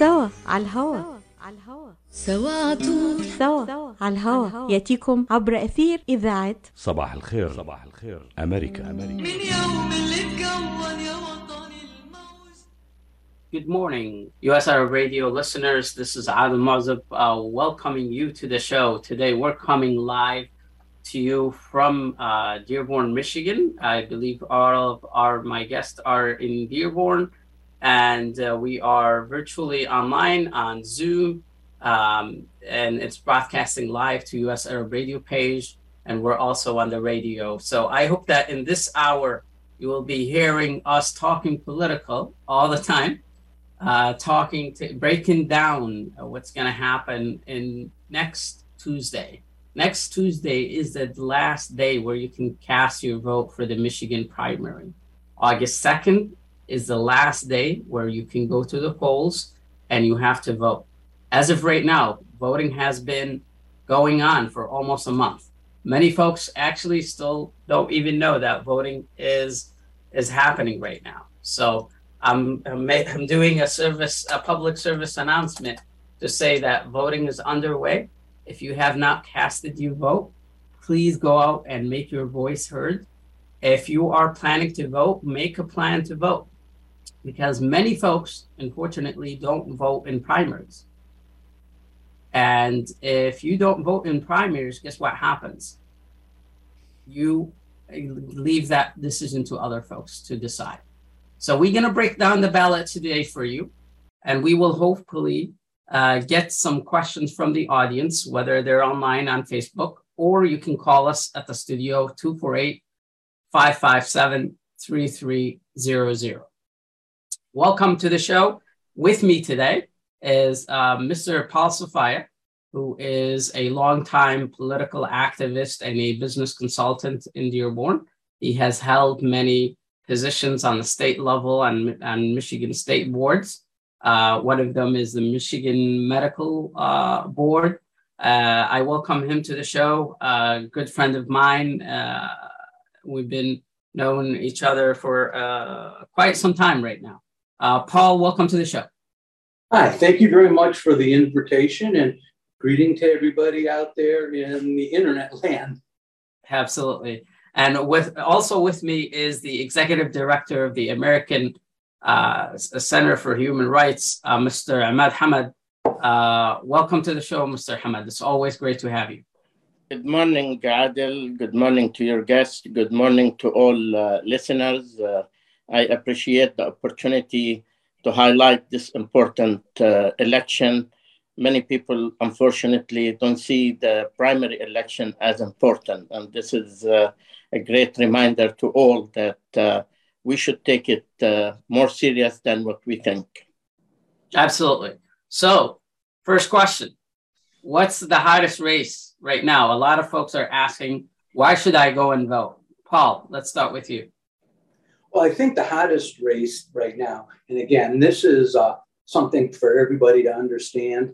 سوا على الهوا سوا عطول سوا على الهوا ياتيكم عبر اثير اذاعه صباح الخير صباح الخير أمريكا أمريكا من يوم اللي اتكون يا وطني الموج Good morning, USR Radio listeners. This is Adam Mazab uh, welcoming you to the show. Today, we're coming live to you from uh, Dearborn, Michigan. I believe all of our my guests are in Dearborn, and uh, we are virtually online on Zoom, um, and it's broadcasting live to US Arab Radio page, and we're also on the radio. So I hope that in this hour you will be hearing us talking political all the time uh, talking to breaking down what's going to happen in next Tuesday. Next Tuesday is the last day where you can cast your vote for the Michigan primary. August 2nd is the last day where you can go to the polls and you have to vote. As of right now, voting has been going on for almost a month. Many folks actually still don't even know that voting is is happening right now. So I'm, I'm, I'm doing a service, a public service announcement to say that voting is underway. If you have not casted your vote, please go out and make your voice heard. If you are planning to vote, make a plan to vote because many folks, unfortunately, don't vote in primaries. And if you don't vote in primaries, guess what happens? You leave that decision to other folks to decide. So we're going to break down the ballot today for you, and we will hopefully uh, get some questions from the audience, whether they're online on Facebook or you can call us at the studio 248 557 3300. Welcome to the show. With me today is uh, Mr. Paul Sofia, who is a longtime political activist and a business consultant in Dearborn. He has held many positions on the state level and, and Michigan state boards. Uh, one of them is the Michigan Medical uh, Board. Uh, I welcome him to the show. A good friend of mine. Uh, we've been known each other for uh, quite some time right now. Uh, Paul, welcome to the show. Hi, thank you very much for the invitation and greeting to everybody out there in the internet land. Absolutely. And with also with me is the executive director of the American uh, Center for Human Rights, uh, Mr. Imad Hamad. Uh, welcome to the show, Mr. Hamad. It's always great to have you. Good morning, Adil. Good morning to your guests. Good morning to all uh, listeners. I appreciate the opportunity to highlight this important uh, election. Many people, unfortunately, don't see the primary election as important, and this is uh, a great reminder to all that uh, we should take it uh, more serious than what we think. Absolutely. So, first question What's the hottest race right now? A lot of folks are asking, why should I go and vote? Paul, let's start with you. Well, I think the hottest race right now, and again, this is uh, something for everybody to understand.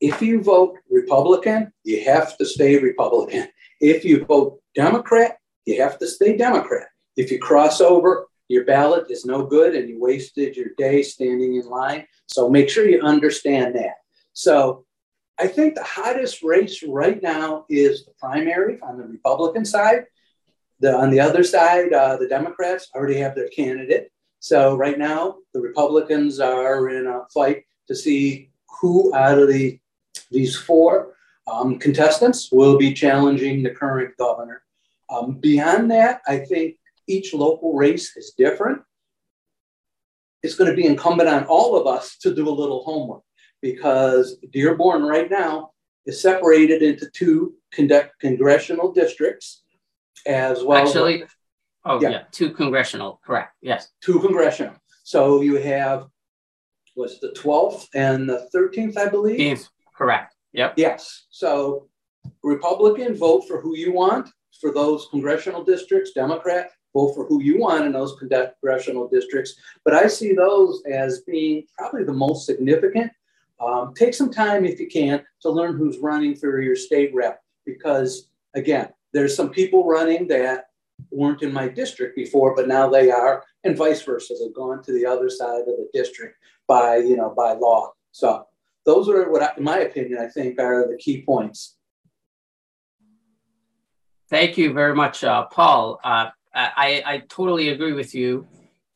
If you vote Republican, you have to stay Republican. If you vote Democrat, you have to stay Democrat. If you cross over, your ballot is no good and you wasted your day standing in line. So make sure you understand that. So I think the hottest race right now is the primary on the Republican side. The, on the other side, uh, the Democrats already have their candidate. So right now, the Republicans are in a fight to see who out of the these four um, contestants will be challenging the current governor. Um, beyond that, I think each local race is different. It's going to be incumbent on all of us to do a little homework because Dearborn right now is separated into two con- congressional districts as well. Actually, oh, Yeah. yeah. two congressional, correct. Yes. two congressional. So you have what's the 12th and the 13th, I believe. Yes, correct. Yep. Yes. So Republican, vote for who you want for those congressional districts. Democrat, vote for who you want in those congressional districts. But I see those as being probably the most significant. Um, take some time if you can to learn who's running for your state rep because again, there's some people running that weren't in my district before, but now they are, and vice versa. They've gone to the other side of the district by, you know, by law. So those are what, I, in my opinion, I think are the key points. Thank you very much, uh, Paul. Uh, I, I totally agree with you.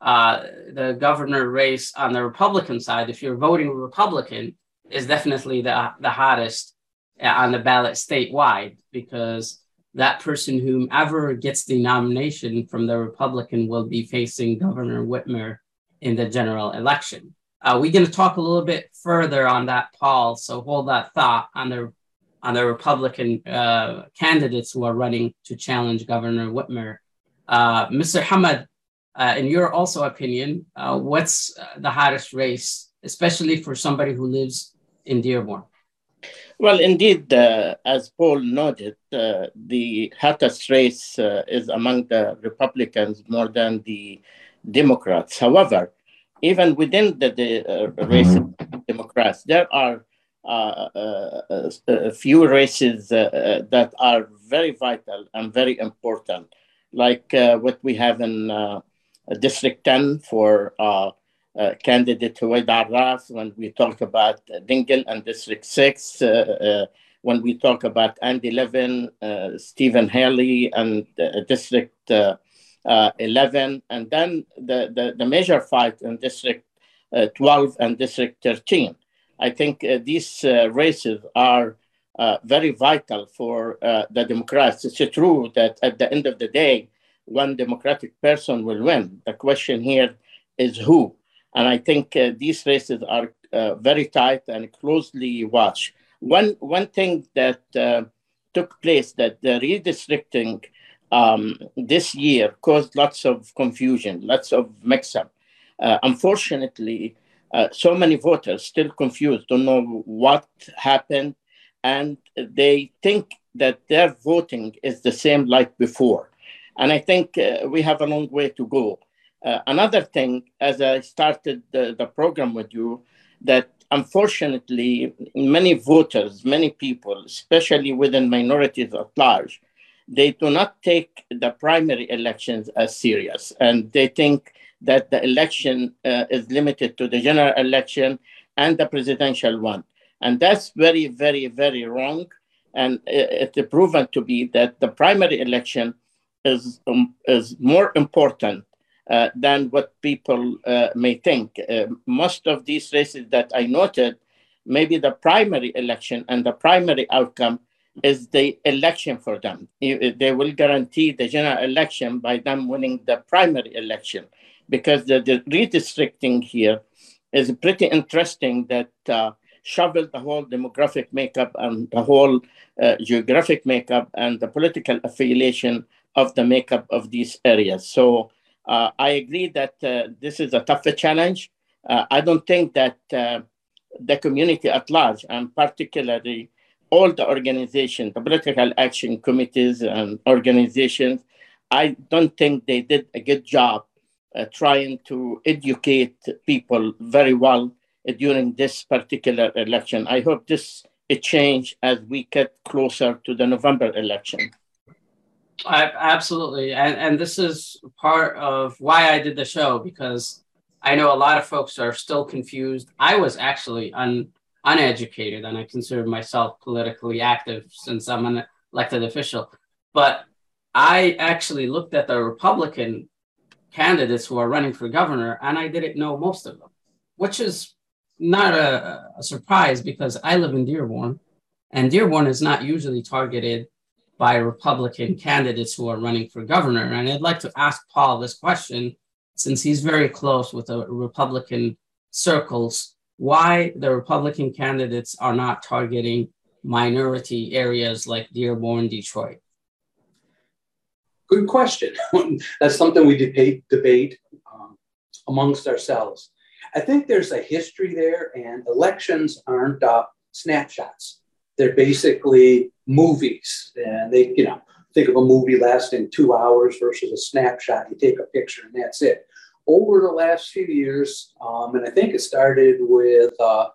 Uh, the governor race on the Republican side, if you're voting Republican, is definitely the, the hottest on the ballot statewide because that person, whomever gets the nomination from the Republican, will be facing Governor Whitmer in the general election. Uh, we're going to talk a little bit further on that, Paul. So hold that thought on the on the Republican uh, candidates who are running to challenge Governor Whitmer. Uh, Mr. Hamad, uh, in your also opinion, uh, what's uh, the hottest race, especially for somebody who lives in Dearborn? Well, indeed, uh, as Paul noted, uh, the hottest race uh, is among the Republicans more than the Democrats. However, even within the, the uh, race of Democrats, there are uh, uh, a few races that are very vital and very important, like what we have in District 10 for uh, candidate Huwaida Arraf, when we talk about Dingell and District 6, uh, uh, when we talk about Andy Levin, Stephen Haley, and District 11, and then the, the, the, major fight in District 12 and District 13. I think these races are uh, very vital for uh, the Democrats. It's true that at the end of the day, one Democratic person will win. The question here is who. And I think uh, these races are uh, very tight and closely watched. One, one thing that uh, took place that the redistricting um, this year caused lots of confusion, lots of mix-up. Uh, unfortunately, uh, so many voters still confused, don't know what happened, and they think that their voting is the same like before. And I think uh, we have a long way to go. Uh, another thing, as I started the, the program with you, that unfortunately many voters, many people, especially within minorities at large, they do not take the primary elections as serious, and they think that the election uh, is limited to the general election and the presidential one, and that's very, very, very wrong. And it's proven to be that the primary election is um, is more important uh, than what people uh, may think. Uh, most of these races that I noted, maybe the primary election and the primary outcome is the election for them. They will guarantee the general election by them winning the primary election because the, the redistricting here is pretty interesting that uh, the whole demographic makeup and the whole uh, geographic makeup and the political affiliation of the makeup of these areas. So uh, I agree that uh, this is a tougher challenge. Uh, I don't think that uh, the community at large, and particularly all the organizations, the political action committees and organizations, I don't think they did a good job uh, trying to educate people very well during this particular election. I hope this it change as we get closer to the November election. I, absolutely, and and this is part of why I did the show because I know a lot of folks are still confused. I was actually un, uneducated, and I consider myself politically active since I'm an elected official. But I actually looked at the Republican candidates who are running for governor, and I didn't know most of them, which is not a, a surprise because I live in Dearborn, and Dearborn is not usually targeted by Republican candidates who are running for governor. And I'd like to ask Paul this question, since he's very close with the Republican circles, why the Republican candidates are not targeting minority areas like Dearborn, Detroit? Good question. That's something we debate, debate um, amongst ourselves. I think there's a history there, and elections aren't uh, snapshots. They're basically movies. And they, you know, think of a movie lasting two hours versus a snapshot. You take a picture and that's it. Over the last few years, um, and I think it started with uh,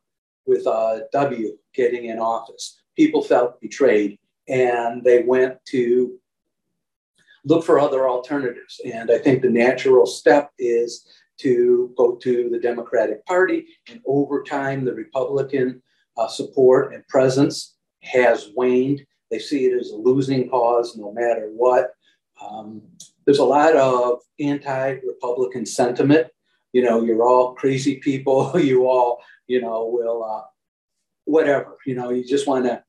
with uh, W getting in office, people felt betrayed, and they went to look for other alternatives. And I think the natural step is to go to the Democratic Party. And over time, the Republican uh, support and presence has waned. They see it as a losing cause no matter what. Um, there's a lot of anti Republican sentiment. You know, you're all crazy people. You all, you know, will, uh, whatever, you know, you just want to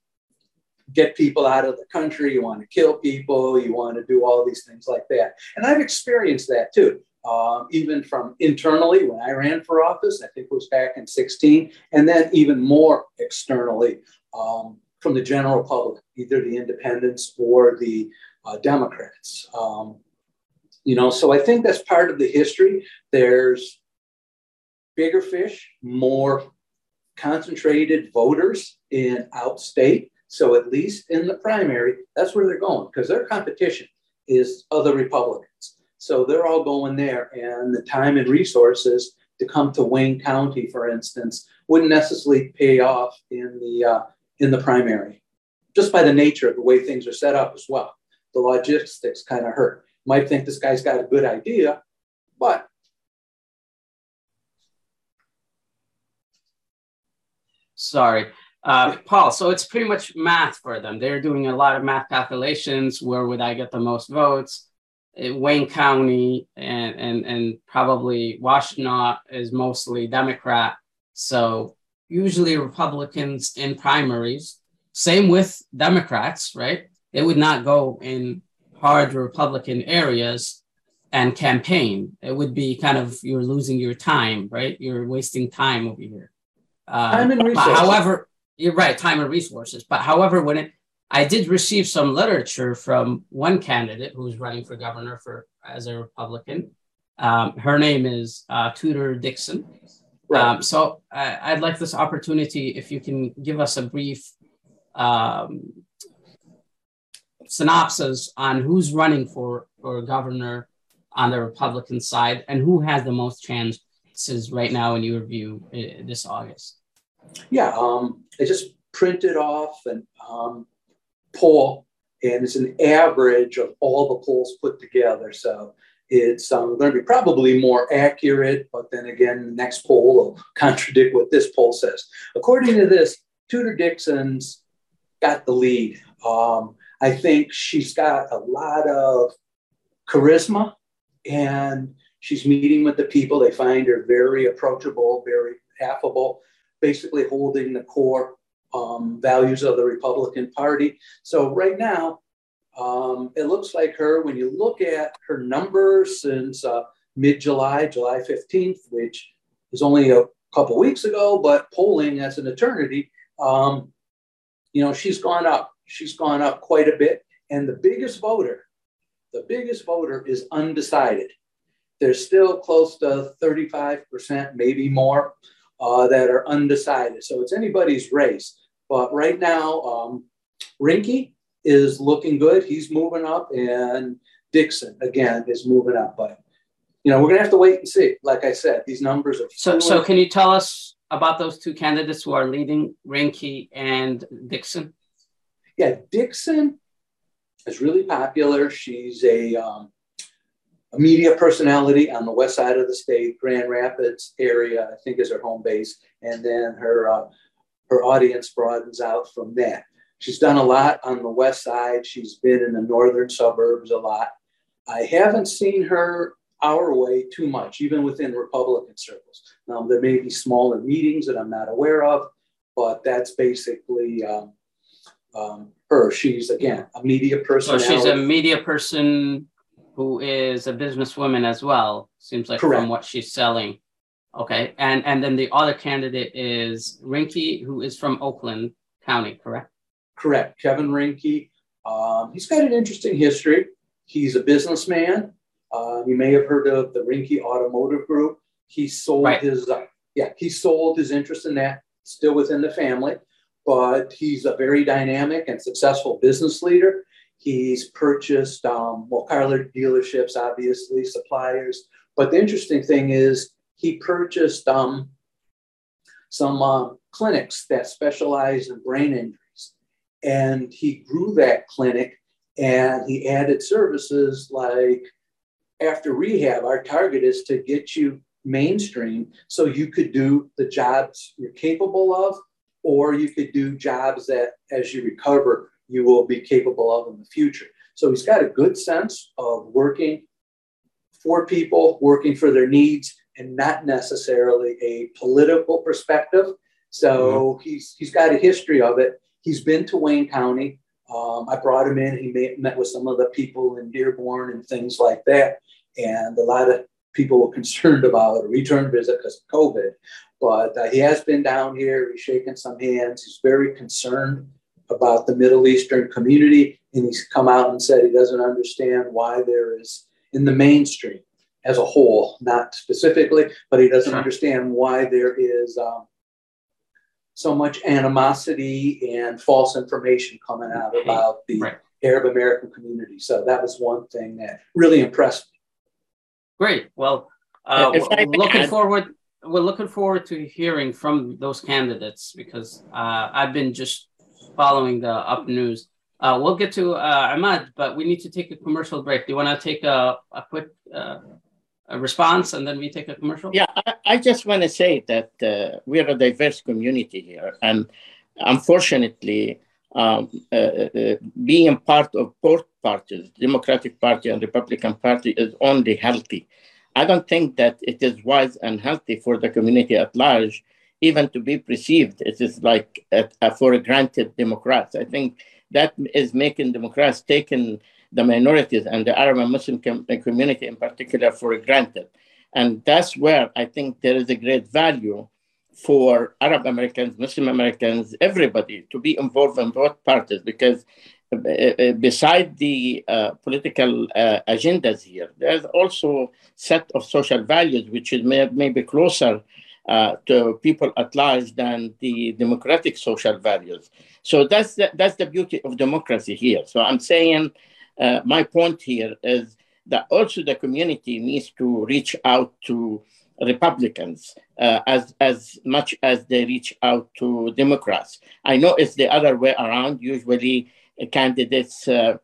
get people out of the country. You want to kill people. You want to do all these things like that. And I've experienced that too um, even from internally when I ran for office, I think it was back in 16, and then even more externally um, from the general public, either the independents or the uh, Democrats. Um, you know, so I think that's part of the history. There's bigger fish, more concentrated voters in outstate. So at least in the primary, that's where they're going because their competition is other Republicans. So they're all going there. And the time and resources to come to Wayne County, for instance, wouldn't necessarily pay off in the uh, in the primary, just by the nature of the way things are set up as well. The logistics kind of hurt. Might think this guy's got a good idea, but sorry. Uh, Paul, so it's pretty much math for them. They're doing a lot of math calculations. Where would I get the most votes? Wayne County and, and, and probably Washtenaw is mostly Democrat. So usually Republicans in primaries, same with Democrats, right? They would not go in hard Republican areas and campaign. It would be kind of you're losing your time, right? You're wasting time over here. Uh, time and resources. However, you're right, time and resources. But however, when it I did receive some literature from one candidate who's running for governor for as a Republican. Um, her name is uh, Tudor Dixon. Um, so uh, I'd like this opportunity if you can give us a brief um, synopsis on who's running for, for governor on the Republican side and who has the most chances right now in your view uh, this August. Yeah, um, I just printed off and um, poll, and it's an average of all the polls put together. So it's um, going to be probably more accurate, but then again, the next poll will contradict what this poll says. According to this, Tudor Dixon's got the lead. Um, I think she's got a lot of charisma and she's meeting with the people. They find her very approachable, very affable, basically holding the core um, values of the Republican Party. So right now, um, it looks like her, when you look at her numbers since uh, mid July, July 15th, which is only a couple weeks ago, but polling as an eternity, um, you know, she's gone up. She's gone up quite a bit. And the biggest voter, the biggest voter is undecided. There's still close to 35%, maybe more, uh, that are undecided. So it's anybody's race. But right now, um, Rinke is looking good. He's moving up, and Dixon again is moving up. But you know, we're gonna have to wait and see. Like I said, these numbers are so. So, can you tell us about those two candidates who are leading, Rinke and Dixon? Yeah, Dixon is really popular. She's a um, a media personality on the west side of the state, Grand Rapids area, I think is her home base. And then her uh, her audience broadens out from that. She's done a lot on the west side. She's been in the northern suburbs a lot. I haven't seen her our way too much, even within Republican circles. Now, there may be smaller meetings that I'm not aware of, but that's basically um, um, her. She's, again, a media person. So she's a media person who is a businesswoman as well, seems like Correct. from what she's selling. Okay, and and then the other candidate is Rinke, who is from Oakland County, correct? Correct, Kevin Rinke. Um, he's got an interesting history. He's a businessman. Uh, you may have heard of the Rinke Automotive Group. He sold right. his uh, yeah he sold his interest in that still within the family, but he's a very dynamic and successful business leader. He's purchased um, well car dealerships, obviously suppliers. But the interesting thing is he purchased um, some uh, clinics that specialize in brain injuries. And he grew that clinic and he added services like after rehab, our target is to get you mainstream so you could do the jobs you're capable of, or you could do jobs that as you recover, you will be capable of in the future. So he's got a good sense of working for people, working for their needs, and not necessarily a political perspective. So mm-hmm. he's he's got a history of it. He's been to Wayne County. Um, I brought him in. He met, met with some of the people in Dearborn and things like that. And a lot of people were concerned about a return visit because of COVID. But uh, he has been down here. He's shaken some hands. He's very concerned about the Middle Eastern community. And he's come out and said he doesn't understand why there is, in the mainstream as a whole, not specifically, but he doesn't understand why there is um, so much animosity and false information coming out about the right. Arab American community. So that was one thing that really impressed me. Great. Well, uh, we're looking add- forward. We're looking forward to hearing from those candidates because uh, I've been just following the up news. Uh, we'll get to uh, Ahmad, but we need to take a commercial break. Do you want to take a, a quick uh, a response and then we take a commercial? Yeah, I, I just want to say that uh, we are a diverse community here. And unfortunately, um, uh, uh, being part of both parties, Democratic Party and Republican Party, is only healthy. I don't think that it is wise and healthy for the community at large, even to be perceived. It is like a, a for granted Democrats. I think that is making Democrats taking the minorities and the Arab and Muslim com- community in particular for granted. And that's where I think there is a great value for Arab Americans, Muslim Americans, everybody to be involved in both parties because uh, uh, beside the uh, political uh, agendas here, there's also a set of social values which is may, maybe closer uh, to people at large than the democratic social values. So that's the, that's the beauty of democracy here. So I'm saying uh, my point here is that also the community needs to reach out to Republicans uh, as as much as they reach out to Democrats. I know it's the other way around. Usually, uh, candidates, uh,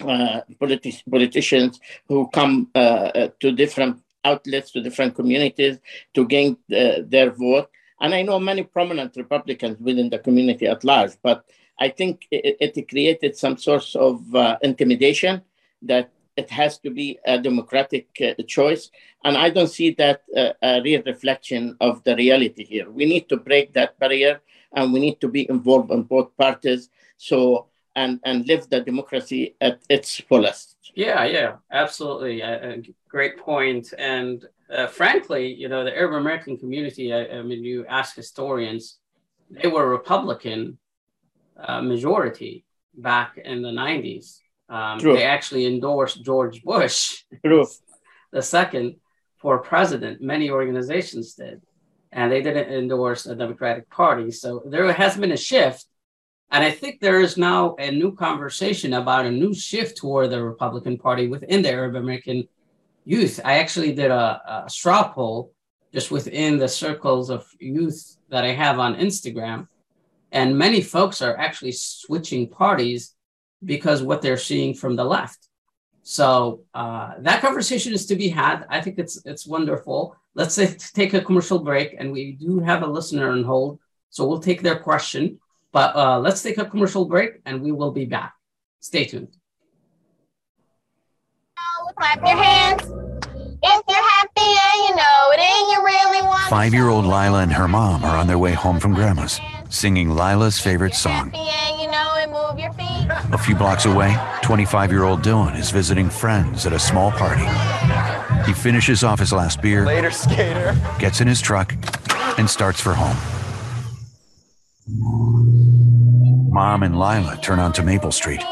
uh, politi- politicians who come uh, to different outlets, to different communities to gain their vote. And I know many prominent Republicans within the community at large, but I think it, it created some sort of intimidation that it has to be a democratic uh, choice. And I don't see that uh, a real reflection of the reality here. We need to break that barrier and we need to be involved in both parties. So, and, and live the democracy at its fullest. Yeah, yeah, absolutely. A great point. And uh, frankly, you know, the Arab American community, I, I, mean, you ask historians, they were Republican uh, majority back in the 90s. Um, they actually endorsed George Bush, the second, for president. Many organizations did, and they didn't endorse the Democratic Party. So there has been a shift, and I think there is now a new conversation about a new shift toward the Republican Party within the Arab American youth. I actually did a, a straw poll just within the circles of youth that I have on Instagram, and many folks are actually switching parties because what they're seeing from the left. So uh, that conversation is to be had. I think it's it's wonderful. Let's say, take a commercial break, and we do have a listener on hold, so we'll take their question. But uh, let's take a commercial break, and we will be back. Stay tuned. Clap your hands if you're happy and you know it, and you really want. Five-year-old Lila and her mom are on their way home from Grandma's, singing Lila's favorite song. A few blocks away, 25 year old Dylan is visiting friends at a small party. He finishes off his last beer, Later, skater. gets in his truck, and starts for home. Mom and Lila turn onto Maple Street.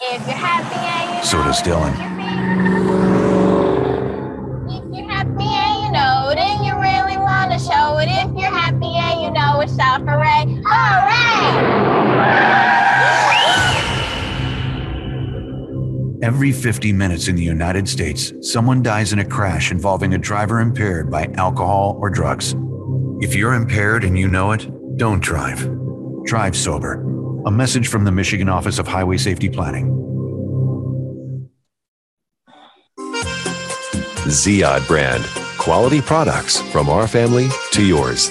If you're happy and you So does Dylan. Shout hooray! Hooray! Every 50 minutes in the United States, someone dies in a crash involving a driver impaired by alcohol or drugs. If you're impaired and you know it, don't drive. Drive sober. A message from the Michigan Office of Highway Safety Planning. Ziyad brand quality products from our family to yours.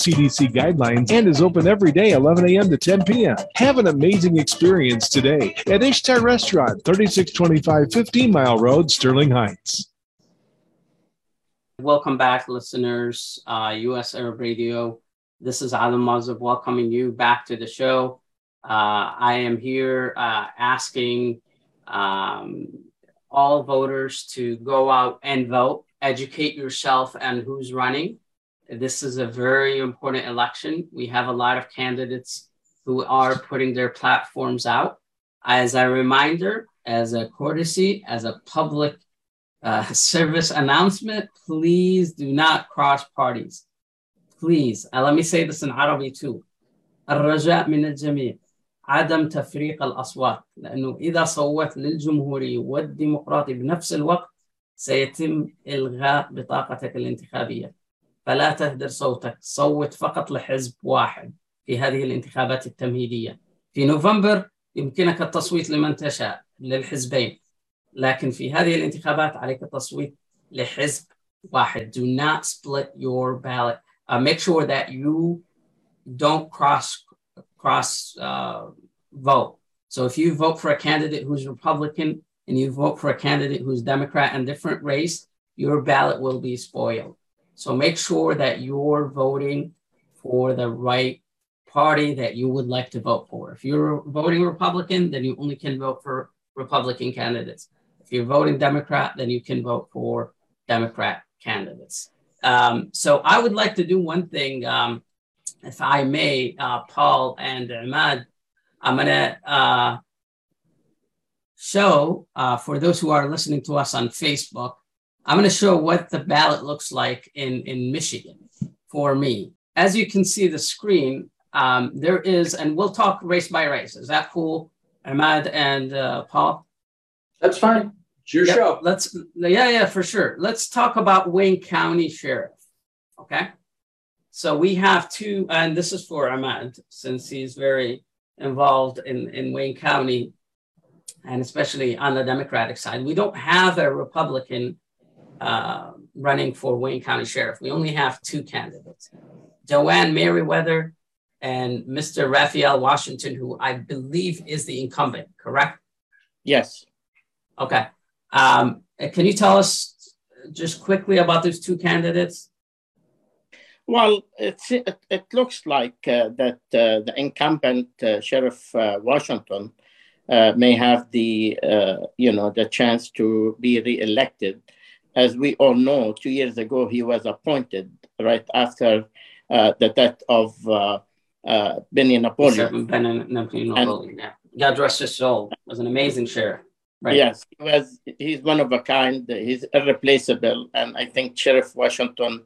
CDC guidelines and is open every day 11 a.m. to 10 p.m. Have an amazing experience today at Ishtar Restaurant, 3625 15 Mile Road, Sterling Heights. Welcome back, listeners. Uh, US Arab Radio. This is Adam Mazab welcoming you back to the show. Uh, I am here uh, asking um, all voters to go out and vote, educate yourself and who's running. This is a very important election. We have a lot of candidates who are putting their platforms out. As a reminder, as a courtesy, as a public uh, service announcement, please do not cross parties. Please, and let me say this in Arabic too. الرجاء من الجميع عدم تفريق الأصوات لأنه إذا صوت للجمهوري والديمقراطي بنفس الوقت سيتم إلغاء بطاقتك الانتخابية فلا تهدر صوتك صوت فقط لحزب واحد في هذه الانتخابات التمهيدية في نوفمبر يمكنك التصويت لمن تشاء للحزبين لكن في هذه الانتخابات عليك التصويت لحزب واحد do not split your ballot uh, make sure that you don't cross cross uh, vote so if you vote for a candidate who's Republican and you vote for a candidate who's Democrat and different race your ballot will be spoiled so make sure that you're voting for the right party that you would like to vote for. If you're voting Republican, then you only can vote for Republican candidates. If you're voting Democrat, then you can vote for Democrat candidates. Um, so I would like to do one thing, um, if I may, uh, Paul and Ahmad. I'm going to uh, show, uh, for those who are listening to us on Facebook, I'm going to show what the ballot looks like in, in Michigan for me. As you can see the screen, um, there is, and we'll talk race by race. Is that cool, Ahmad and uh, Paul? That's fine. It's your Yep, show. Let's, yeah, yeah, for sure. Let's talk about Wayne County Sheriff. Okay. So we have two, and this is for Ahmad, since he's very involved in, in Wayne County, and especially on the Democratic side. We don't have a Republican uh, running for Wayne County Sheriff. We only have two candidates Joanne Merriweather and Mr. Raphael Washington, who I believe is the incumbent, correct? Yes. Okay. Um, can you tell us just quickly about those two candidates? Well, it, it looks like uh, that uh, the incumbent uh, Sheriff uh, Washington uh, may have the uh, you know the chance to be reelected as we all know, two years ago he was appointed right after uh, the death of uh, uh, Benny Napoleon. Ben Napoleon, yeah. God rest his soul. Was an amazing sheriff. Right. Yes, he was. He's one of a kind. He's irreplaceable, and I think Sheriff Washington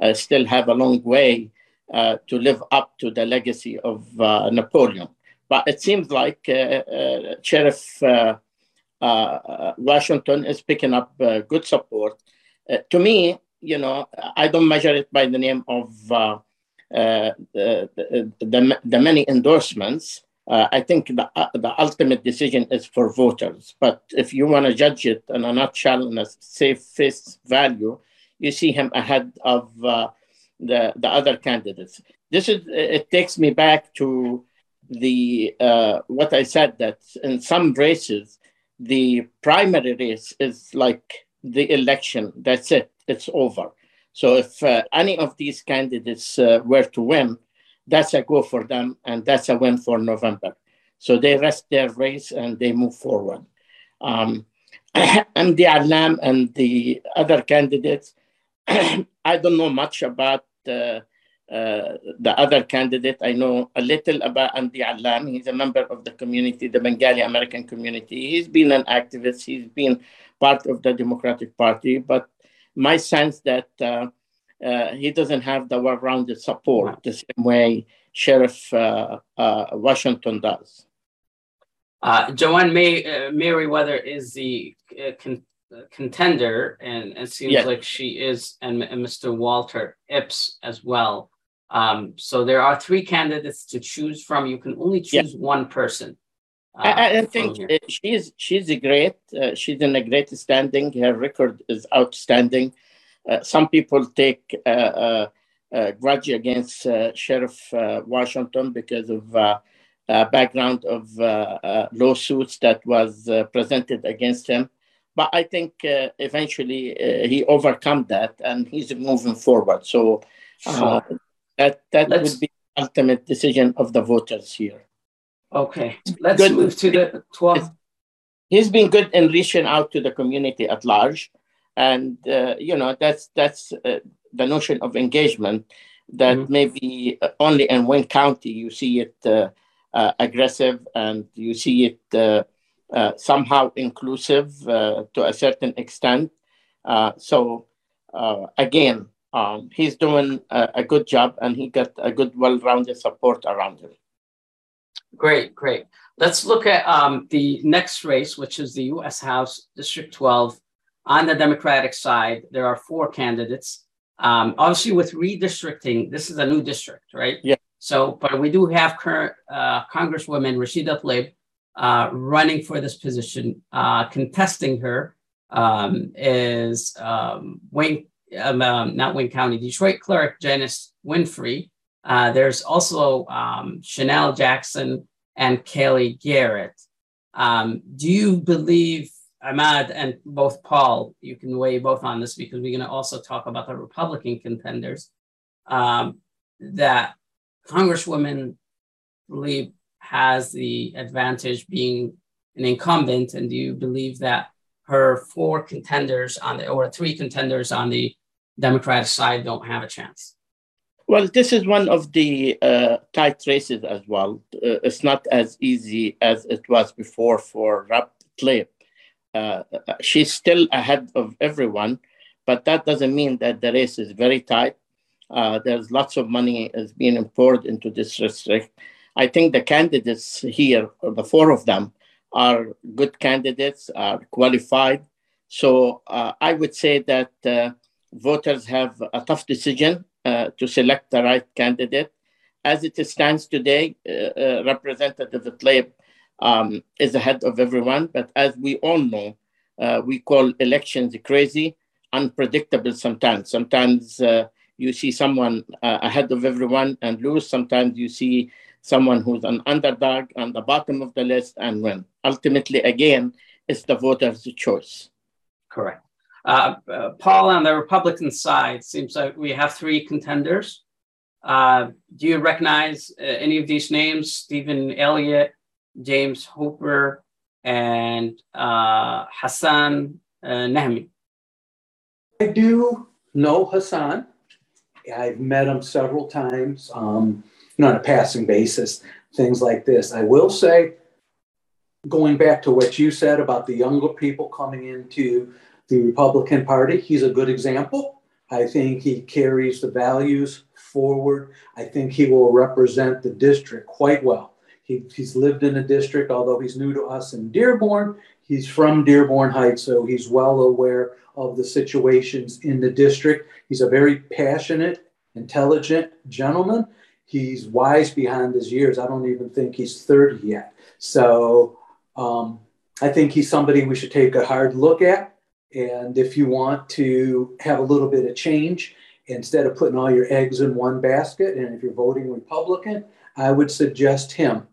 uh, still have a long way uh, to live up to the legacy of uh, Napoleon. But it seems like uh, uh, Sheriff uh, Washington is picking up good support. to me, you know, I don't measure it by the name of the, the, the, many endorsements. Uh, I think the, uh, the ultimate decision is for voters. But if you want to judge it in a nutshell and a safe face value, you see him ahead of uh, the, the other candidates. This is it takes me back to the uh, what I said that in some races the primary race is like the election. That's it. It's over. So if uh, any of these candidates uh, were to win, that's a go for them, and that's a win for November. So they rest their race and they move forward. Um, and the Alam and the other candidates, I don't know much about uh, the other candidate. I know a little about Andy Alam. He's a member of the community, the Bengali American community. He's been an activist. He's been part of the Democratic Party. But my sense that uh, uh, he doesn't have the well-rounded support the same way Sheriff uh, uh, Washington does. Uh, Joanne May, uh, Merriweather is the uh, con- contender, and it seems yes. like she is, and, and, Mr. Walter Epps as well. Um, so there are three candidates to choose from. You can only choose one person. I, I, think she's she's a great. Uh, she's in a great standing. Her record is outstanding. Uh, some people take a uh, uh, grudge against uh, Sheriff Washington because of background of lawsuits that was presented against him. But I think eventually he overcome that and he's moving forward. So that that Let's... would be the ultimate decision of the voters here. Okay, let's good. move to the 12th. He's been good in reaching out to the community at large and uh, you know that's that's uh, the notion of engagement that mm-hmm. maybe only in one county you see it uh, uh aggressive and you see it uh, uh, somehow inclusive to a certain extent so again um, he's doing a, a, good job and he got a good well-rounded support around him great great let's look at um, the next race which is the u.s house district 12 on the Democratic side, there are four candidates. Um, obviously, with redistricting, this is a new district, right? Yeah. So, but we do have current uh, Congresswoman Rashida Tlaib uh, running for this position. Uh, contesting her um, is um, Wayne, um, not Wayne County, Detroit clerk Janice Winfrey. Uh, there's also um, Shanelle Jackson and Kelly Garrett. Um, do you believe Ahmad and both Paul, you can weigh both on this because we're going to also talk about the Republican contenders. Um, that Congresswoman believe has the advantage being an incumbent, and do you believe that her four contenders on the or three contenders on the Democratic side don't have a chance? Well, this is one of the uh, tight races as well. Uh, it's not as easy as it was before for Rep Tlaib uh, she's still ahead of everyone, but that doesn't mean that the race is very tight. Uh, there's lots of money is being poured into this district. I think the candidates here, the four of them, are good candidates, are qualified. So uh, I would say that uh, voters have a tough decision uh, to select the right candidate. As it stands today, uh, Representative Tlaib um, is ahead of everyone. But as we all know, uh, we call elections crazy, unpredictable sometimes. Sometimes uh, you see someone uh, ahead of everyone and lose. Sometimes you see someone who's an underdog on the bottom of the list and win. Ultimately, again, it's the voter's choice. Correct. Uh, uh, Paul, on the Republican side, seems like we have three contenders. Uh, do you recognize any of these names? Stephen Elliott, James Hooper, and uh, Hassan uh, Nehme. I do know Hassan. I've met him several times, um, on a passing basis, things like this. I will say, going back to what you said about the younger people coming into the Republican Party, he's a good example. I think he carries the values forward. I think he will represent the district quite well. He, he's lived in the district, although he's new to us in Dearborn. He's from Dearborn Heights, so he's well aware of the situations in the district. He's a very passionate, intelligent gentleman. He's wise behind his years. I don't even think he's 30 yet. So um, I think he's somebody we should take a hard look at. And if you want to have a little bit of change, instead of putting all your eggs in one basket, and if you're voting Republican, I would suggest him.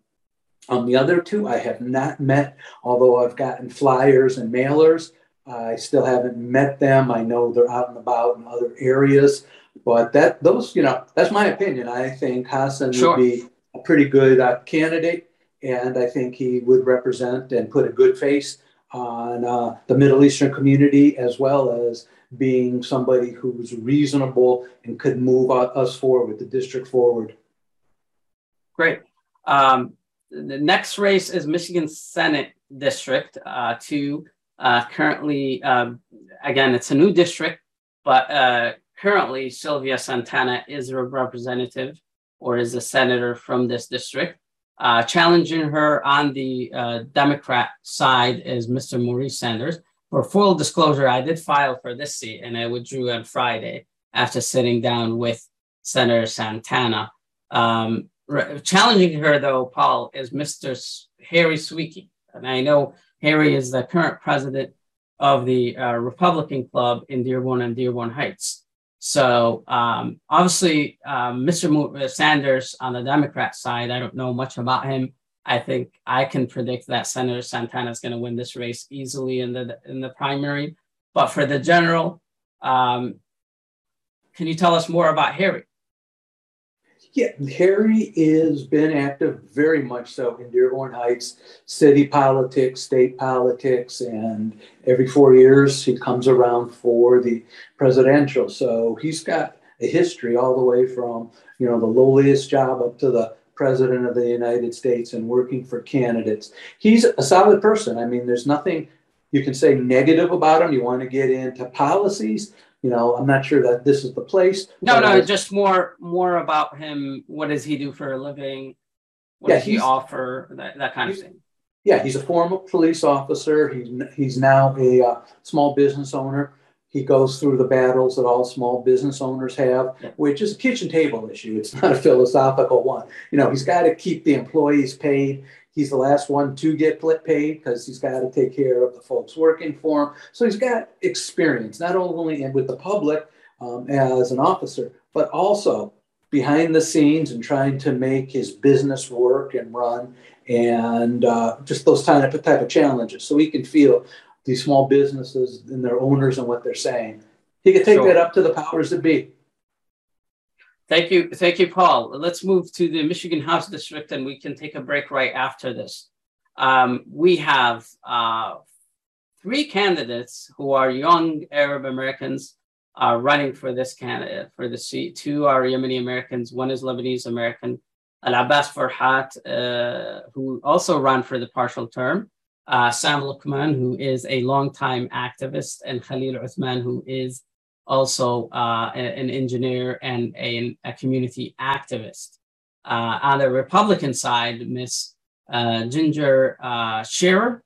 On the other two, I have not met, although I've gotten flyers and mailers. I still haven't met them. I know they're out and about in other areas, but that those, you know, that's my opinion. I think Hassan sure. would be a pretty good uh, candidate, and I think he would represent and put a good face on uh, the Middle Eastern community as well as being somebody who's reasonable and could move us forward, with the district forward. Great. Um, the next race is Michigan Senate District uh, 2. Uh, currently, um, again, it's a new district, but uh, currently Sylvia Santana is a representative or is a senator from this district. Uh, challenging her on the uh, Democrat side is Mr. Maurice Sanders. For full disclosure, I did file for this seat and I withdrew on Friday after sitting down with Senator Santana. Um, re- challenging her, though, Paul, is Mr. Harry Sweeney. And I know Harry is the current president of the uh, Republican Club in Dearborn and Dearborn Heights. So um, obviously, um, Mr. Uh, Sanders on the Democrat side, I don't know much about him. I think I can predict that Senator Santana is going to win this race easily in the in the primary. But for the general, um, can you tell us more about Harry? Yeah, Harry has been active very much so in Dearborn Heights, city politics, state politics, and every four years he comes around for the presidential. So he's got a history all the way from you know the lowliest job up to the president of the United States and working for candidates. He's a solid person. I mean, there's nothing you can say negative about him. You want to get into policies, you know, I'm not sure that this is the place. No, no, just more more about him. What does he do for a living? What yeah, does he offer? That, that kind of thing. Yeah, he's a former police officer. He's he's now a uh, small business owner. He goes through the battles that all small business owners have, yeah. which is a kitchen table issue. It's not a philosophical one. You know, he's got to keep the employees paid. He's the last one to get paid because he's got to take care of the folks working for him. So he's got experience, not only with the public um, as an officer, but also behind the scenes and trying to make his business work and run and uh, just those type of, type of challenges. So he can feel these small businesses and their owners and what they're saying. He can take sure. that up to the powers that be. Thank you. Thank you, Paul. Let's move to the Michigan House District and we can take a break right after this. Um, we have uh, three candidates who are young Arab Americans uh, running for this candidate for the seat. Two are Yemeni Americans, one is Lebanese American. Alabas Farhat, uh, who also ran for the partial term, uh, Sam Luqman, who is a longtime activist, and Khalil Uthman, who is also uh, an engineer and a, a community activist. Uh, on the Republican side, Miss uh, Ginger uh, Scherer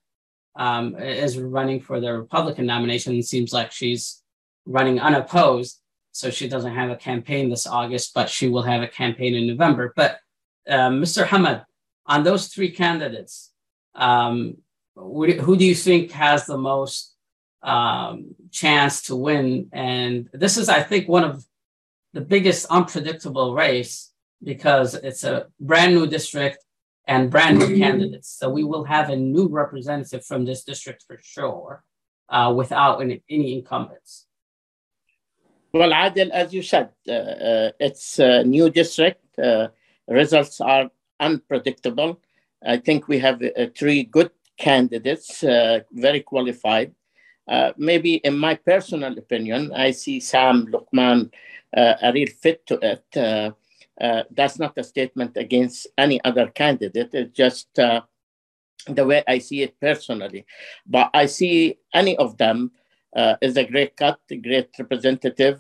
um, is running for the Republican nomination. It seems like she's running unopposed, so she doesn't have a campaign this August, but she will have a campaign in November. But uh, Mr. Hamad, on those three candidates, um, who do you think has the most um, chance to win. And this is, I think, one of the biggest unpredictable race because it's a brand new district and brand new candidates. So we will have a new representative from this district for sure, uh, without any, any, incumbents. Well, Adil, as you said, uh, uh, it's a new district. Uh, results are unpredictable. I think we have uh, three good candidates, uh, very qualified. Uh, maybe in my personal opinion, I see Sam Luqman uh, a real fit to it. Uh, uh, that's not a statement against any other candidate. It's just uh, the way I see it personally. But I see any of them as a great cut, a great representative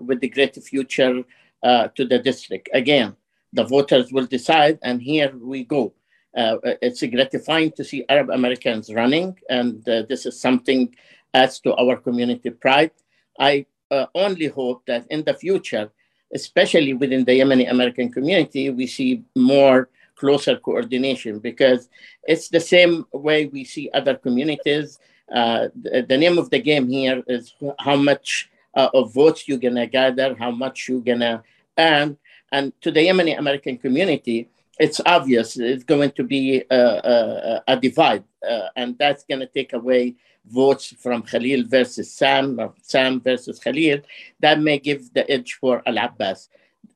with a great future to the district. Again, the voters will decide, and here we go. Uh, it's gratifying to see Arab Americans running, and uh, this is something adds to our community pride. I uh, only hope that in the future, especially within the Yemeni American community, we see more closer coordination because it's the same way we see other communities. Uh, the, the, name of the game here is how much uh, of votes you're gonna gather, how much you're gonna earn. And to the Yemeni American community, it's obvious it's going to be a, a, a divide, uh, and that's going to take away votes from Khalil versus Sam, or Sam versus Khalil. That may give the edge for Alabas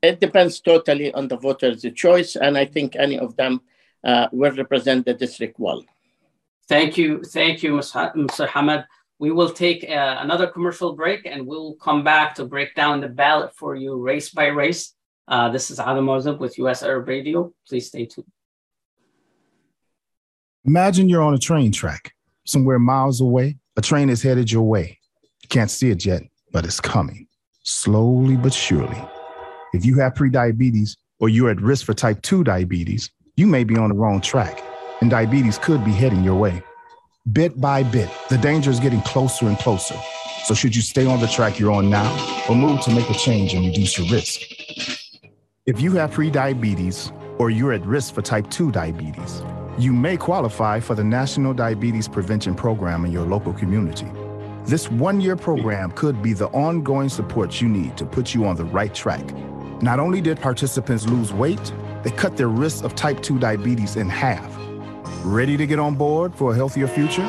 it depends totally on the voters' choice, and I think any of them uh, will represent the district well. Thank you, thank you, Mr. Hamad. We will take uh, another commercial break, and we'll come back to break down the ballot for you, race by race. Uh, this is Adam Mozab with U.S. Arab Radio. Please stay tuned. Imagine you're on a train track somewhere miles away. A train is headed your way. You can't see it yet, but it's coming, slowly but surely if you have prediabetes or you're at risk for type 2 diabetes, you may be on the wrong track, and diabetes could be heading your way. Bit by bit, the danger is getting closer and closer. So, should you stay on the track you're on now or move to make a change and reduce your risk? If you have prediabetes or you're at risk for type 2 diabetes, you may qualify for the National Diabetes Prevention Program in your local community. This one year program could be the ongoing support you need to put you on the right track not only did participants lose weight, they cut their risk of type 2 diabetes in half. Ready to get on board for a healthier future?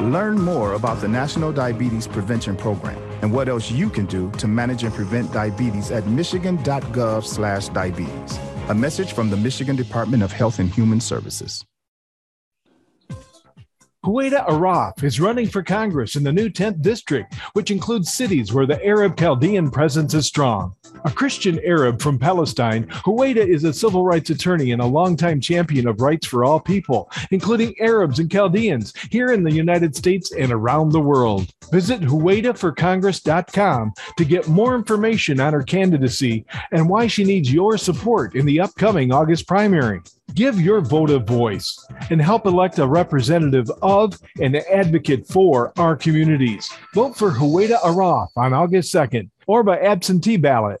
Learn more about the National Diabetes Prevention Program and what else you can do to manage and prevent diabetes at michigan.gov/diabetes. A message from the Michigan Department of Health and Human Services. Huwaida Arraf is running for Congress in the new 10th district, which includes cities where the Arab Chaldean presence is strong. A Christian Arab from Palestine, Huwaida is a civil rights attorney and a longtime champion of rights for all people, including Arabs and Chaldeans, here in the United States and around the world. Visit HuwaidaForCongress.com to get more information on her candidacy and why she needs your support in the upcoming August primary. Give your vote a voice and help elect a representative of and advocate for our communities. Vote for Huwaida Arraf on August 2nd or by absentee ballot.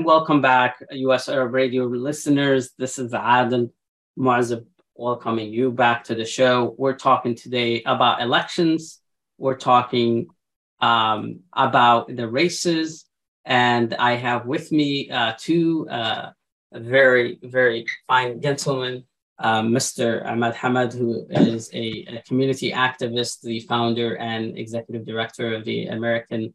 Welcome back, US Arab Radio listeners. This is Adel Muazzab welcoming you back to the show. We're talking today about elections. We're talking um, about the races. And I have with me uh, two uh, very, very fine gentlemen. Uh, Mr. Imad Hamad, who is a, a, community activist, the founder and executive director of the American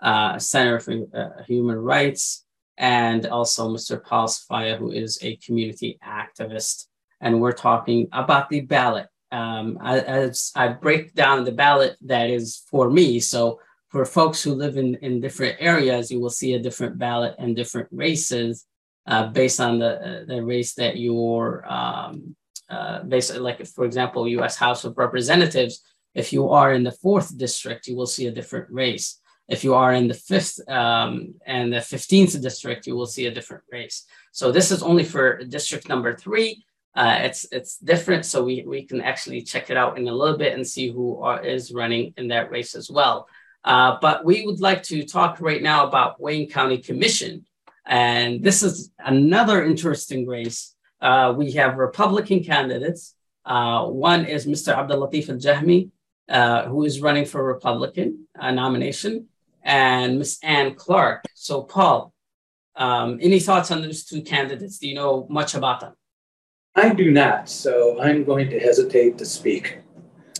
uh, Center for uh, Human Rights, and also Mr. Paul Safaya, who is a community activist. And we're talking about the ballot. Um, as I break down the ballot that is for me. So for folks who live in, in different areas, you will see a different ballot and different races uh, based on the, uh, the race that you're, um, uh, based like, for example, US House of Representatives, If you are in the fourth district, you will see a different race. If you are in the fifth um, and the 15th district, you will see a different race. So this is only for district number three. Uh, it's it's different, so we, we can actually check it out in a little bit and see who are, is running in that race as well. Uh, but we would like to talk right now about Wayne County Commission. And this is another interesting race. Uh, we have Republican candidates. Uh, one is Mr. Abdul Latif Al Jahmi, uh, who is running for Republican uh, nomination, and Miss Ann Clark. So, Paul, um, any thoughts on those two candidates? Do you know much about them? I do not, so I'm going to hesitate to speak.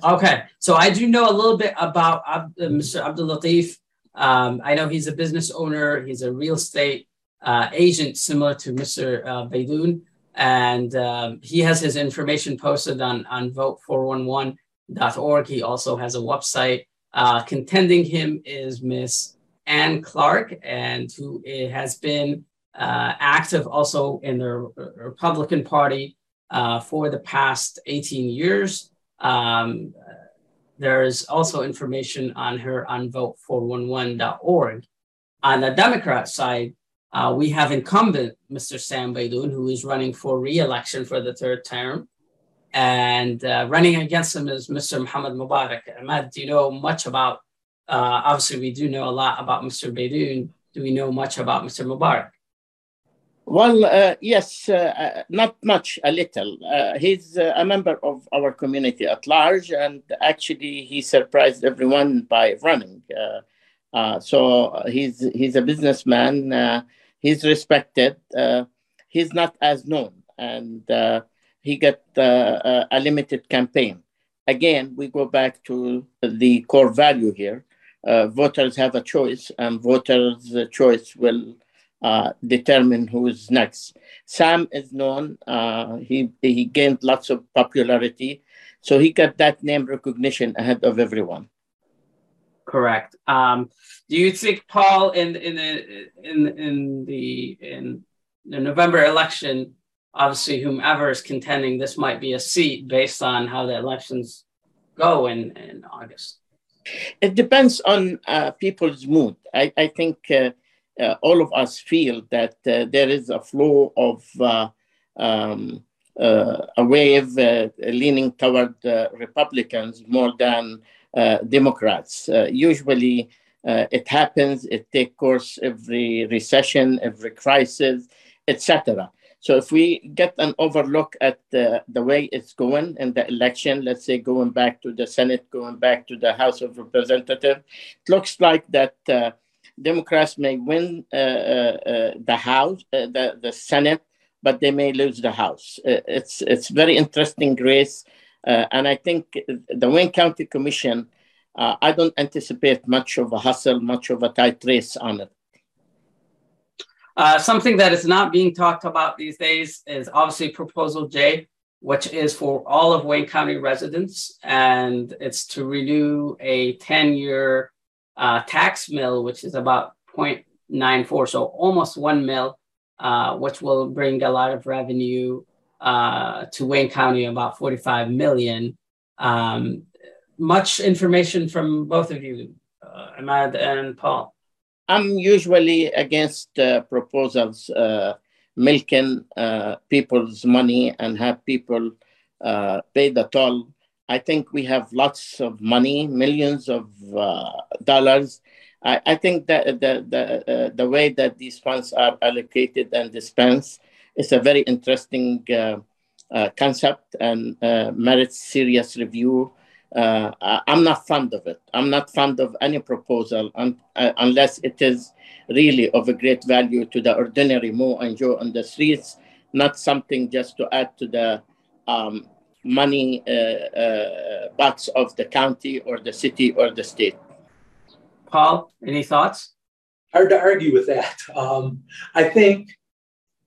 Okay, so I do know a little bit about uh, Mr. Abdul Latif. Um, I know he's a business owner, he's a real estate uh, agent similar to Mr. Uh, and um, he has his information posted on, on vote411.org. He also has a website. Uh, contending him is Miss Ann Clark, and who has been uh, active also in the Republican Party uh, for the past 18 years. Um, there is also information on her on vote411.org. On the Democrat side, uh, we have incumbent Mr. Sam Baydoun, who is running for re-election for the third term. And uh, running against him is Mr. Muhammad Mubarak. Imad, do you know much about, uh, obviously we do know a lot about Mr. Baydoun. Do we know much about Mr. Mubarak? Well, uh, yes, uh, uh, not much, a little. Uh, he's uh, a member of our community at large, and actually, he surprised everyone by running. Uh, so he's he's a businessman. he's respected. he's not as known, and he got a limited campaign. Again, we go back to the core value here. voters have a choice, and voters' choice will uh, determine who's next. Sam is known. Uh, he he gained lots of popularity, so he got that name recognition ahead of everyone. Correct. Um, do you think Paul in in the in in the in the November election, obviously whomever is contending, this might be a seat based on how the elections go in in August? It depends on uh, people's mood. I I think. Uh, uh, all of us feel that uh, there is a flow of uh, um, uh, a wave leaning toward Republicans more than Democrats. usually, it happens. It takes course every recession, every crisis, etc. So if we get an overlook at the, the way it's going in the election, let's say going back to the Senate, going back to the House of Representatives, it looks like that uh, Democrats may win uh, uh, uh, the House, the, the Senate, but they may lose the House. it's, it's very interesting race. and I think the Wayne County Commission, I don't anticipate much of a hustle, much of a tight race on it. Uh, something that is not being talked about these days is obviously Proposal J, which is for all of Wayne County residents, and it's to renew a 10 year uh, tax mill, which is about 0.94, so almost one mill, uh, which will bring a lot of revenue uh, to Wayne County, about 45 million. Um, much information from both of you, uh, Imad and Paul. I'm usually against uh, proposals uh, milking uh, people's money and have people uh, pay the toll I think we have lots of money, millions of uh, dollars. I, I, think that the, the, uh, the way that these funds are allocated and dispensed is a very interesting concept and merits serious review. Uh, I'm not fond of it. I'm not fond of any proposal un- unless it is really of a great value to the ordinary Mo and Joe on the streets, not something just to add to the um, money uh, uh, box of the county or the city or the state. Paul, any thoughts? Hard to argue with that. Um, I think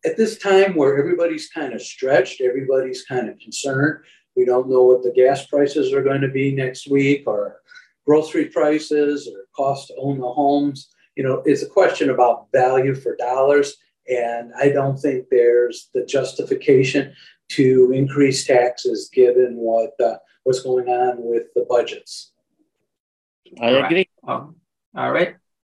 at this time where everybody's kind of stretched, everybody's kind of concerned. We don't know what the gas prices are going to be next week or grocery prices or cost to own the homes. You know, it's a question about value for dollars. And I don't think there's the justification to increase taxes given what uh, what's going on with the budgets. I agree. All right.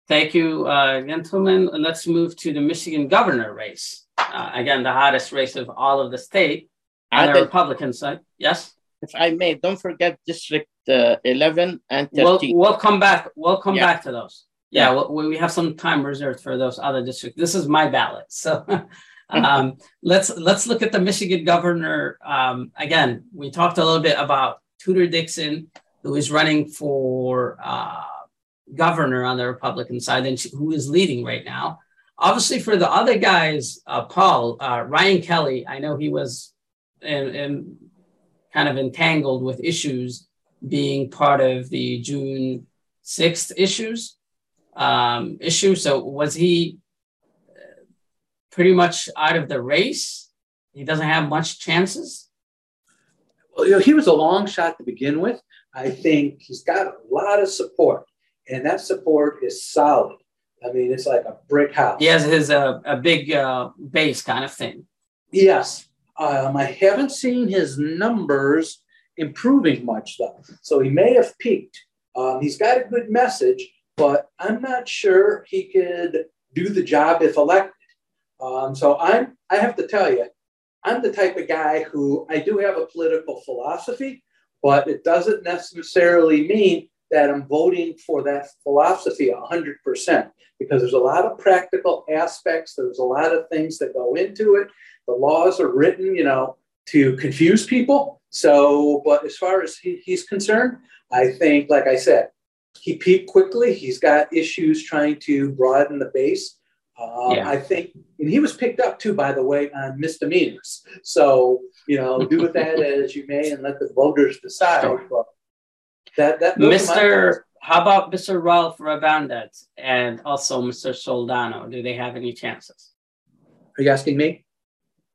Thank you, uh, gentlemen. Let's move to the Michigan governor race. Uh, again, the hottest race of all of the state on the Republican side. Yes. if I may, don't forget District uh, 11 and 13. We'll, we'll come back. We'll come Yeah. back to those. Yeah, we we have some time reserved for those other districts. This is my ballot, so um, let's let's look at the Michigan governor. Um, again, we talked a little bit about Tudor Dixon, who is running for uh, governor on the Republican side, and who is leading right now. Obviously, for the other guys, uh, Paul uh, Ryan Kelly, I know he was in, in kind of entangled with issues being part of the June 6th issues um, issue. So was he uh, pretty much out of the race? He doesn't have much chances. Well, you know, he was a long shot to begin with. I think he's got a lot of support, and that support is solid. I mean, it's like a brick house. He has his uh, a big uh, base kind of thing. Yes. Um, I haven't seen his numbers improving much, though. So he may have peaked. Um, he's got a good message, but I'm not sure he could do the job if elected. Um, so I'm, I have to tell you, I'm the type of guy who I do have a political philosophy, but it doesn't necessarily mean that I'm voting for that philosophy 100% because there's a lot of practical aspects. There's a lot of things that go into it. The laws are written, you know, to confuse people. So, but as far as he, he's concerned, I think, like I said, he peaked quickly. He's got issues trying to broaden the base. Um, Yeah. I think, and he was picked up too, by the way, on misdemeanors. So, you know, do with that as you may and let the voters decide. Sure. But that, that, those are my thoughts. Mr. How about Mr. Ralph Rebandt and also Mr. Soldano? Do they have any chances? Are you asking me?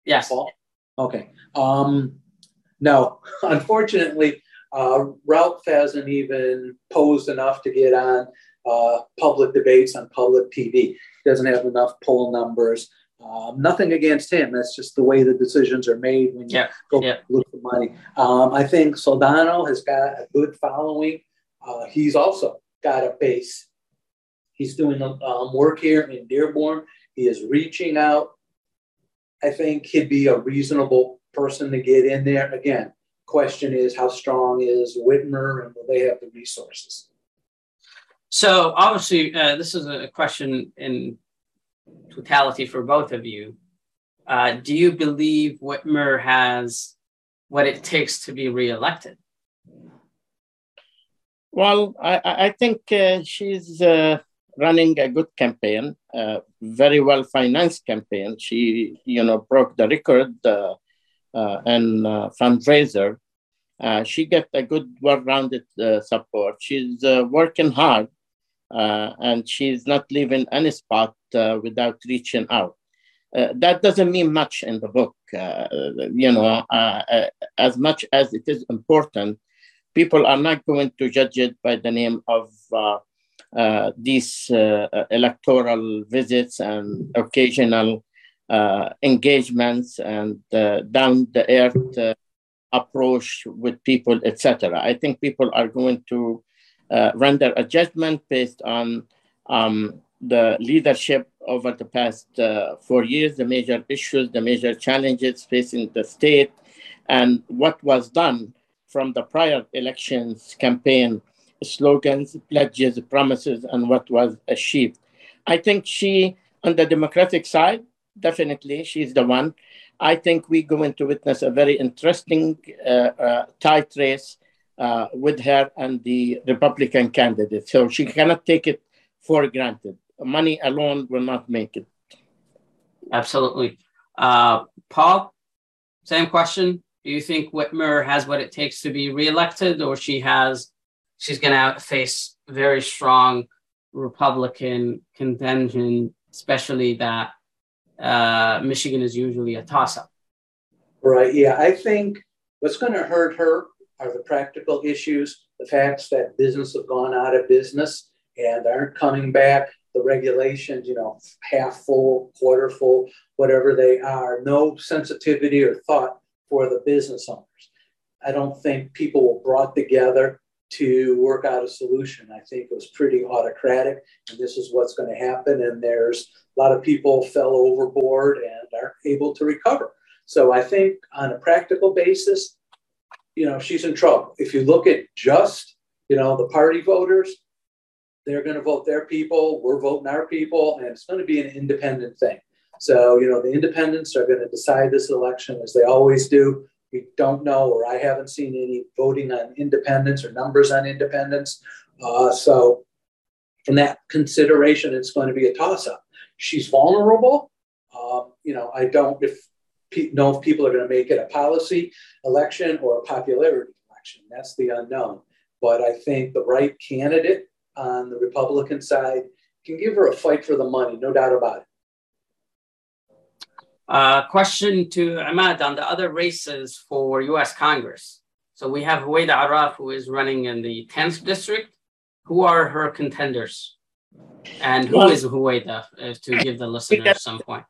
Yes. Paul? Okay. Um, no, unfortunately, uh, Ralph hasn't even posed enough to get on uh, public debates on public TV. He doesn't have enough poll numbers. Um, nothing against him. That's just the way the decisions are made when you Yeah. go yeah. look for money. Um, I think Soldano has got a good following. Uh, he's also got a base. He's doing um, work here in Dearborn. He is reaching out. I think he'd be a reasonable person to get in there. Again, question is how strong is Whitmer and will they have the resources? So obviously, uh, this is a question in totality for both of you. Uh, do you believe Whitmer has what it takes to be reelected? Well, I, I think uh, she's uh, running a good campaign, uh, very well financed campaign. She, you know, broke the record uh, uh, in uh, fundraiser. She got a good, well-rounded support. She's working hard, uh, and she's not leaving any spot uh, without reaching out. Uh, that doesn't mean much in the book, uh, you know, uh, as much as it is important people are not going to judge it by the name of these electoral visits and occasional engagements and down the earth approach with people, etc. I think people are going to uh, render a judgment based on um, the leadership over the past uh, four years, the major issues, the major challenges facing the state, and what was done from the prior elections campaign slogans, pledges, promises, and what was achieved. I think she, on the Democratic side, definitely she's the one. I think we're going to witness a very interesting uh, uh, tight race uh, with her and the Republican candidate. So she cannot take it for granted. Money alone will not make it. Absolutely. Uh, Paul, same question. Do you think Whitmer has what it takes to be reelected, or she has she's going to face very strong Republican contention, especially that uh, Michigan is usually a toss-up? Right. Yeah. I think what's going to hurt her are the practical issues, the facts that business have gone out of business and aren't coming back, the regulations, you know, half full, quarter full, whatever they are, no sensitivity or thought for the business owners. I don't think people were brought together to work out a solution. I think it was pretty autocratic, and this is what's going to happen. And there's a lot of people fell overboard and are able to recover. So I think on a practical basis, you know, she's in trouble. If you look at just, you know, the party voters, they're going to vote their people, we're voting our people, and it's going to be an independent thing. So, you know, the independents are going to decide this election as they always do. We don't know, or I haven't seen any voting on independents or numbers on independents. Uh, so, from that consideration, it's going to be a toss up. She's vulnerable. Uh, you know, I don't if, know if people are going to make it a policy election or a popularity election. That's the unknown. But I think the right candidate on the Republican side can give her a fight for the money, no doubt about it. Uh, question to Imad on the other races for US Congress. So we have Huwaida Arraf, who is running in the 10th district. Who are her contenders? And who well, is Huwaida, uh, to give the listeners some point?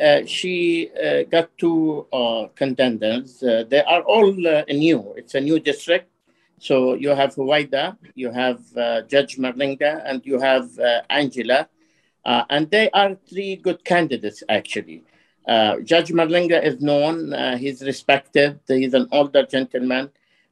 Uh, she uh, got two uh, contenders. They are all new. It's a new district. So you have Huwaida, you have Judge Marlinga, and you have Angela. and they are three good candidates, actually. Uh, Judge Marlinga is known, uh, he's respected, he's an older gentleman.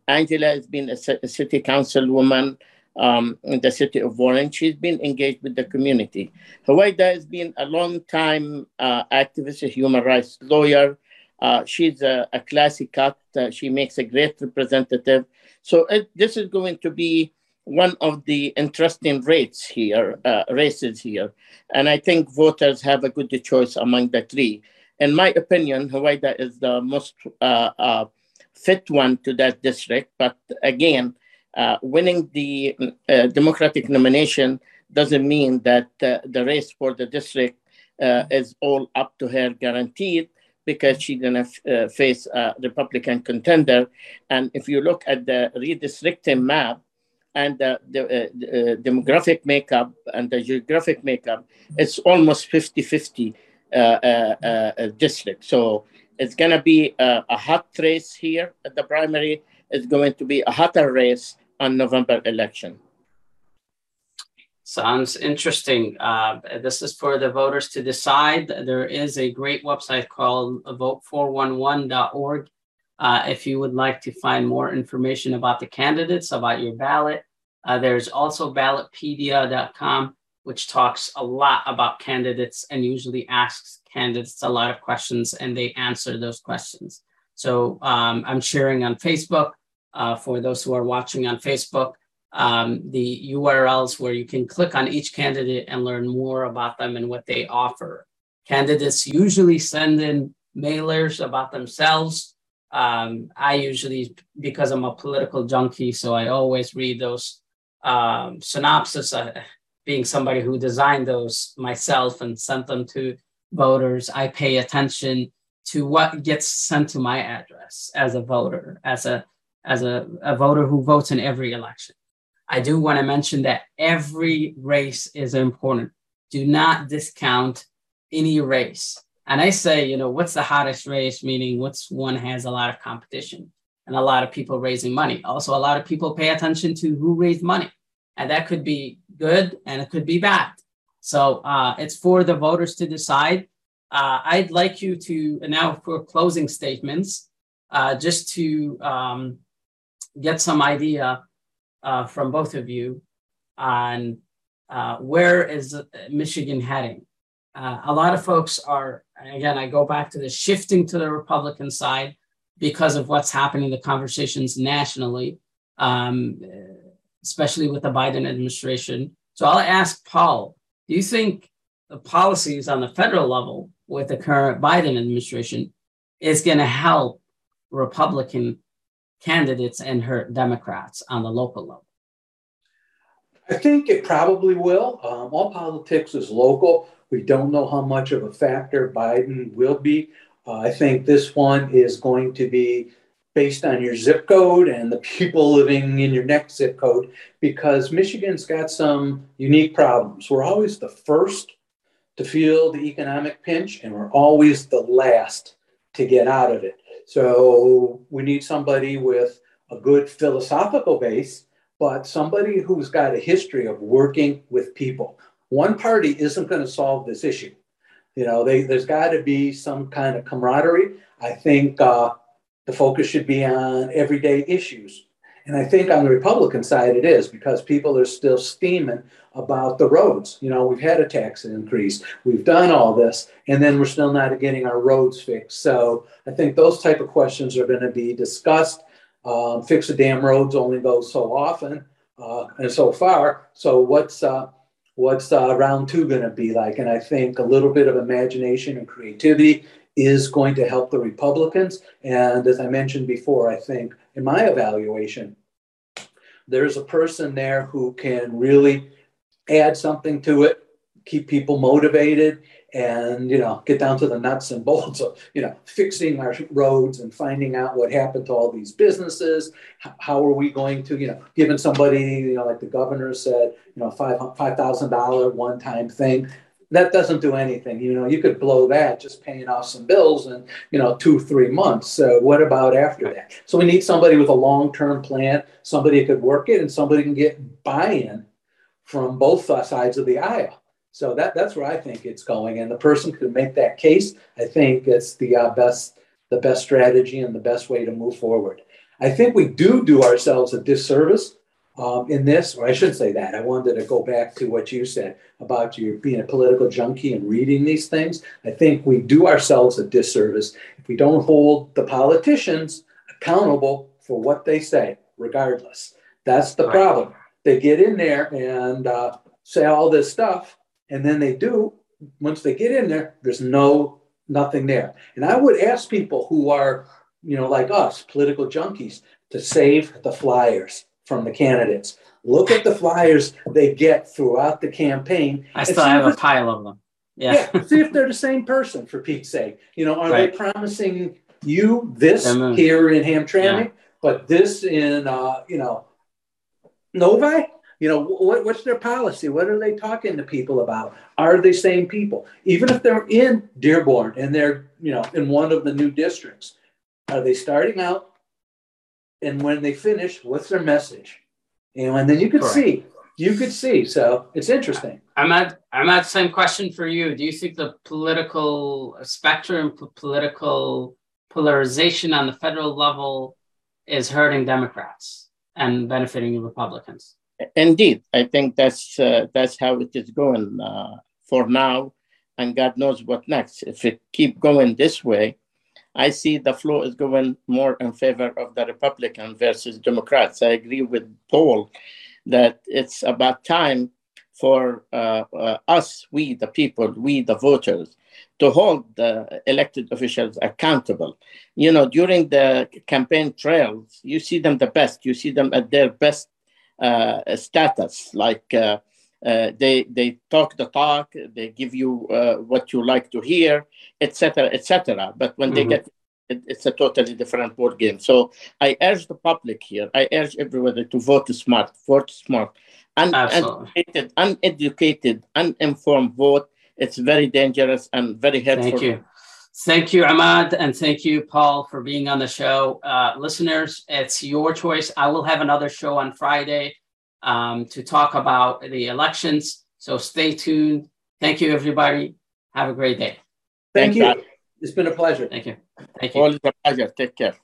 Angela has been a, a city councilwoman um, in the city of Warren. She's been engaged with the community. Huwaida has been a long time uh, activist, a human rights lawyer. Uh, she's a, a classy cut. Uh, she makes a great representative. So it, this is going to be one of the interesting rates here, uh, races here. And I think voters have a good choice among the three in my opinion, Huwaida is the most uh, uh, fit one to that district. But again, uh, winning the uh, Democratic nomination doesn't mean that uh, the race for the district uh, is all up to her guaranteed because she's going to face a Republican contender. And if you look at the redistricting map, and the, the, the demographic makeup and the geographic makeup, it's almost 50 50 uh, uh, uh, district. So it's going to be a, a, hot race here at the primary. It's going to be a hotter race on November election. Sounds interesting. Uh, this is for the voters to decide. There is a great website called vote411.org. Uh, if you would like to find more information about the candidates, about your ballot, uh, there's also ballotpedia.com which talks a lot about candidates and usually asks candidates a lot of questions and they answer those questions. So um, I'm sharing on Facebook uh, for those who are watching on Facebook um, the URLs where you can click on each candidate and learn more about them and what they offer. Candidates usually send in mailers about themselves. Um, I usually, because I'm a political junkie, so I always read those um, synopsis. Uh, being somebody who designed those myself and sent them to voters, I pay attention to what gets sent to my address as a voter, as a as a, a voter who votes in every election. I do want to mention that every race is important. Do not discount any race. And I say, you know, what's the hottest race? Meaning, what's one has a lot of competition and a lot of people raising money. Also, a lot of people pay attention to who raised money, and that could be good and it could be bad. So uh, it's for the voters to decide. Uh, I'd like you to now for closing statements, uh, just to um, get some idea uh, from both of you on uh, where is Michigan heading. Uh, a lot of folks are, again, I go back to the shifting to the Republican side because of what's happening, the conversations nationally. Um, especially with the Biden administration. So I'll ask Paul, do you think the policies on the federal level with the current Biden administration is going to help Republican candidates and hurt Democrats on the local level? I think it probably will. Um, all politics is local. We don't know how much of a factor Biden will be. Uh, I think this one is going to be based on your zip code and the people living in your next zip code because Michigan's got some unique problems. We're always the first to feel the economic pinch and we're always the last to get out of it. So we need somebody with a good philosophical base, but somebody who's got a history of working with people. One party isn't going to solve this issue. You know, they, there's got to be some kind of camaraderie. I think uh, the focus should be on everyday issues. And I think on the Republican side, it is because people are still steaming about the roads. You know, we've had a tax increase, we've done all this, and then we're still not getting our roads fixed. So I think those type of questions are going to be discussed. Um, fix the damn roads only goes so often uh, and so far. So what's uh, what's uh, round two going to be like? And I think a little bit of imagination and creativity is going to help the Republicans. And as I mentioned before, I think in my evaluation, there's a person there who can really add something to it, keep people motivated, and you know get down to the nuts and bolts of you know fixing our roads and finding out what happened to all these businesses. How are we going to you know giving somebody you know like the governor said you know five five thousand dollar one time thing that doesn't do anything you know you could blow that just paying off some bills in you know two three months so what about after that so we need somebody with a long-term plan somebody who could work it and somebody can get buy-in from both sides of the aisle so that that's where I think it's going, and the person who make that case, I think it's the uh, best the best strategy and the best way to move forward. I think we do do ourselves a disservice um, in this, or I should say that. I wanted to go back to what you said about you being a political junkie and reading these things. I think we do ourselves a disservice if we don't hold the politicians accountable for what they say, regardless. That's the problem. They get in there and uh, say all this stuff, and then they do once they get in there there's no nothing there and i would ask people who are you know like us political junkies to save the flyers from the candidates look at the flyers they get throughout the campaign i still have a pile of them yeah. yeah see if they're the same person for pete's sake you know are right. they promising you this here in hamtramck yeah. but this in uh, you know novi you know, what, what's their policy? What are they talking to people about? Are they same people? Even if they're in Dearborn and they're, you know, in one of the new districts, are they starting out? And when they finish, what's their message? And then you could Correct. see, you could see. So it's interesting. I'm at I'm at the same question for you. Do you think the political spectrum, political polarization on the federal level is hurting Democrats and benefiting Republicans? Indeed, I think that's uh, that's how it is going uh, for now, and God knows what next. If it keep going this way, I see the flow is going more in favor of the Republican versus Democrats. I agree with Paul that it's about time for uh, uh us, we the people, we the voters, to hold the elected officials accountable. You know, during the campaign trails, you see them the best. You see them at their best uh, status, like uh, uh, they they talk the talk, they give you what you like to hear, etc., etc. But when mm-hmm. they get it's a totally different board game. So I urge the public here, I urge everybody to vote smart, vote smart. Un- uneducated, uneducated, uninformed vote. It's very dangerous and very hurtful. Thank you. Thank you, Imad, and thank you, Paul, for being on the show. Uh, listeners, it's your choice. I will have another show on Friday um, to talk about the elections. So stay tuned. Thank you, everybody. Have a great day. Thank Thanks, you. God. It's been a pleasure. Thank you. Thank you. Always a pleasure. Take care.